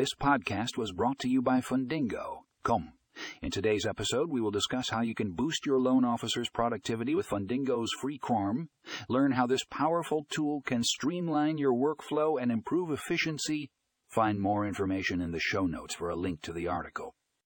This podcast was brought to you by Fundingo.com. In today's episode, we will discuss how you can boost your loan officer's productivity with Fundingo's free CRM, learn how this powerful tool can streamline your workflow and improve efficiency. Find more information in the show notes for a link to the article.